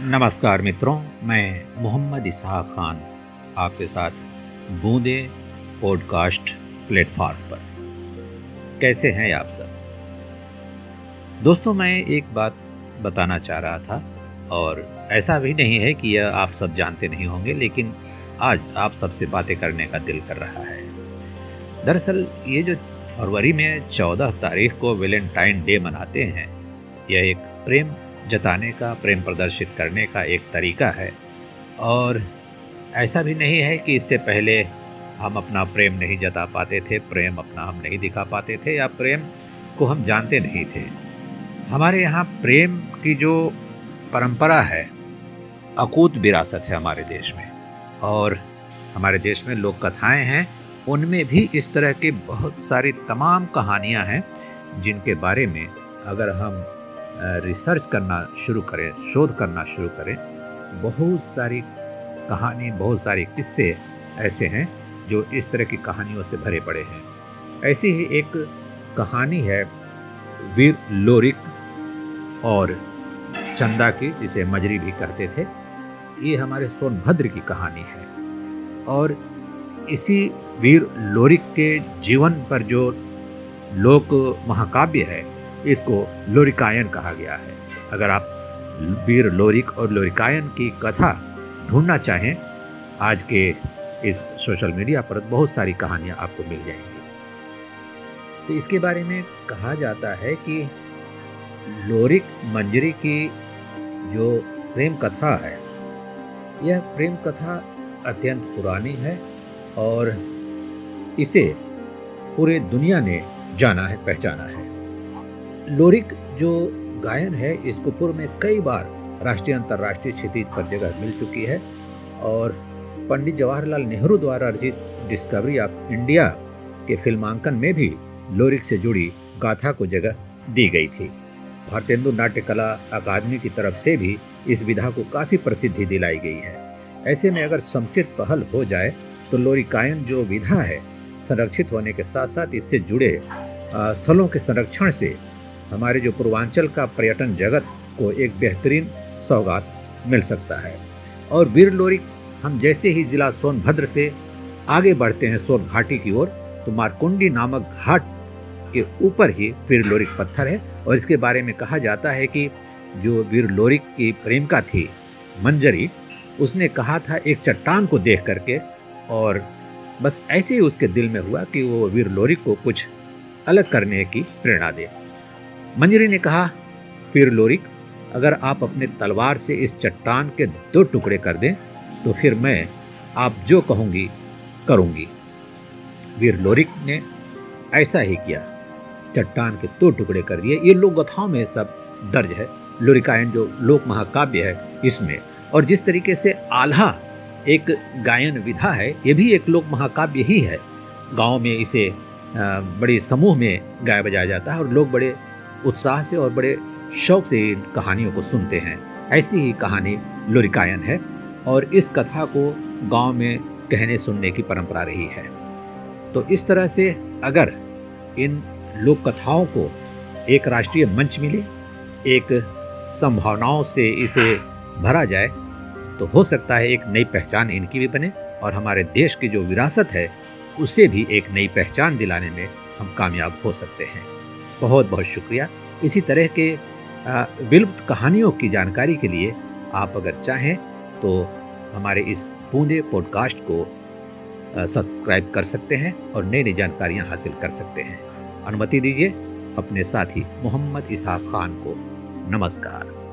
नमस्कार मित्रों, मैं मोहम्मद इसहाक खान आपके साथ बूंदे पॉडकास्ट प्लेटफॉर्म पर। कैसे हैं आप सब? दोस्तों, मैं एक बात बताना चाह रहा था, और ऐसा भी नहीं है कि यह आप सब जानते नहीं होंगे, लेकिन आज आप सबसे बातें करने का दिल कर रहा है। दरअसल, ये जो फरवरी में चौदह तारीख को वेलेंटाइन डे मनाते हैं, यह एक प्रेम जताने का, प्रेम प्रदर्शित करने का एक तरीका है। और ऐसा भी नहीं है कि इससे पहले हम अपना प्रेम नहीं जता पाते थे, प्रेम अपना हम नहीं दिखा पाते थे या प्रेम को हम जानते नहीं थे। हमारे यहाँ प्रेम की जो परंपरा है, अकूत विरासत है हमारे देश में। और हमारे देश में लोक कथाएँ हैं, उनमें भी इस तरह की बहुत सारी तमाम कहानियाँ हैं, जिनके बारे में अगर हम रिसर्च करना शुरू करें, शोध करना शुरू करें। बहुत सारी कहानी, बहुत सारे किस्से ऐसे हैं जो इस तरह की कहानियों से भरे पड़े हैं। ऐसी ही एक कहानी है वीर लोरिक और चंदा की, जिसे मजरी भी कहते थे। ये हमारे सोनभद्र की कहानी है। और इसी वीर लोरिक के जीवन पर जो लोक महाकाव्य है इसको लोरिकायन कहा गया है। अगर आप वीर लोरिक और लोरिकायन की कथा ढूंढना चाहें, आज के इस सोशल मीडिया पर बहुत सारी कहानियाँ आपको मिल जाएँगी। तो इसके बारे में कहा जाता है कि लोरिक मंजरी की जो प्रेम कथा है, यह प्रेम कथा अत्यंत पुरानी है और इसे पूरे दुनिया ने जाना है, पहचाना है। लोरिक जो गायन है, इसको पूर्व में कई बार राष्ट्रीय अंतर्राष्ट्रीय क्षितिज पर जगह मिल चुकी है और पंडित जवाहरलाल नेहरू द्वारा अर्जित डिस्कवरी ऑफ़ इंडिया के फिल्मांकन में भी लोरिक से जुड़ी गाथा को जगह दी गई थी। भारतेंदु नाट्य कला अकादमी की तरफ़ से भी इस विधा को काफ़ी प्रसिद्धि दिलाई गई है। ऐसे में अगर समुचित पहल हो जाए तो लोरिकायन जो विधा है, संरक्षित होने के साथ साथ इससे जुड़े स्थलों के संरक्षण से हमारे जो पूर्वांचल का पर्यटन जगत को एक बेहतरीन सौगात मिल सकता है। और वीर लोरिक हम जैसे ही जिला सोनभद्र से आगे बढ़ते हैं सोन घाटी की ओर तो मारकुंडी नामक घाट के ऊपर ही वीर लोरिक पत्थर है। और इसके बारे में कहा जाता है कि जो वीर लोरिक की प्रेमिका थी, मंजरी, उसने कहा था एक चट्टान को देख करके, और बस ऐसे ही उसके दिल में हुआ कि वो वीर लोरिक को कुछ अलग करने की प्रेरणा दे। मंजरी ने कहा, फिर लोरिक, अगर आप अपने तलवार से इस चट्टान के दो टुकड़े कर दें तो फिर मैं आप जो कहूँगी, करूँगी। वीर लोरिक ने ऐसा ही किया। चट्टान के दो टुकड़े कर दिए। ये लोक कथाओं में सब दर्ज है। लोरिकायन जो लोक महाकाव्य है इसमें। और जिस तरीके से आल्हा एक गायन विधा है, ये भी एक लोक महाकाव्य ही है। गाँव में इसे बड़े समूह में गाया बजाया जाता है और लोग बड़े उत्साह से और बड़े शौक से इन कहानियों को सुनते हैं। ऐसी ही कहानी लोरिकायन है और इस कथा को गाँव में कहने सुनने की परंपरा रही है। तो इस तरह से अगर इन लोक कथाओं को एक राष्ट्रीय मंच मिले, एक संभावनाओं से इसे भरा जाए तो हो सकता है एक नई पहचान इनकी भी बने और हमारे देश की जो विरासत है, उसे भी एक नई पहचान दिलाने में हम कामयाब हो सकते हैं। बहुत बहुत शुक्रिया। इसी तरह के विलुप्त कहानियों की जानकारी के लिए आप अगर चाहें तो हमारे इस बूंदे पॉडकास्ट को सब्सक्राइब कर सकते हैं और नई नई जानकारियाँ हासिल कर सकते हैं। अनुमति दीजिए, अपने साथी मोहम्मद इसहाक खान को। नमस्कार।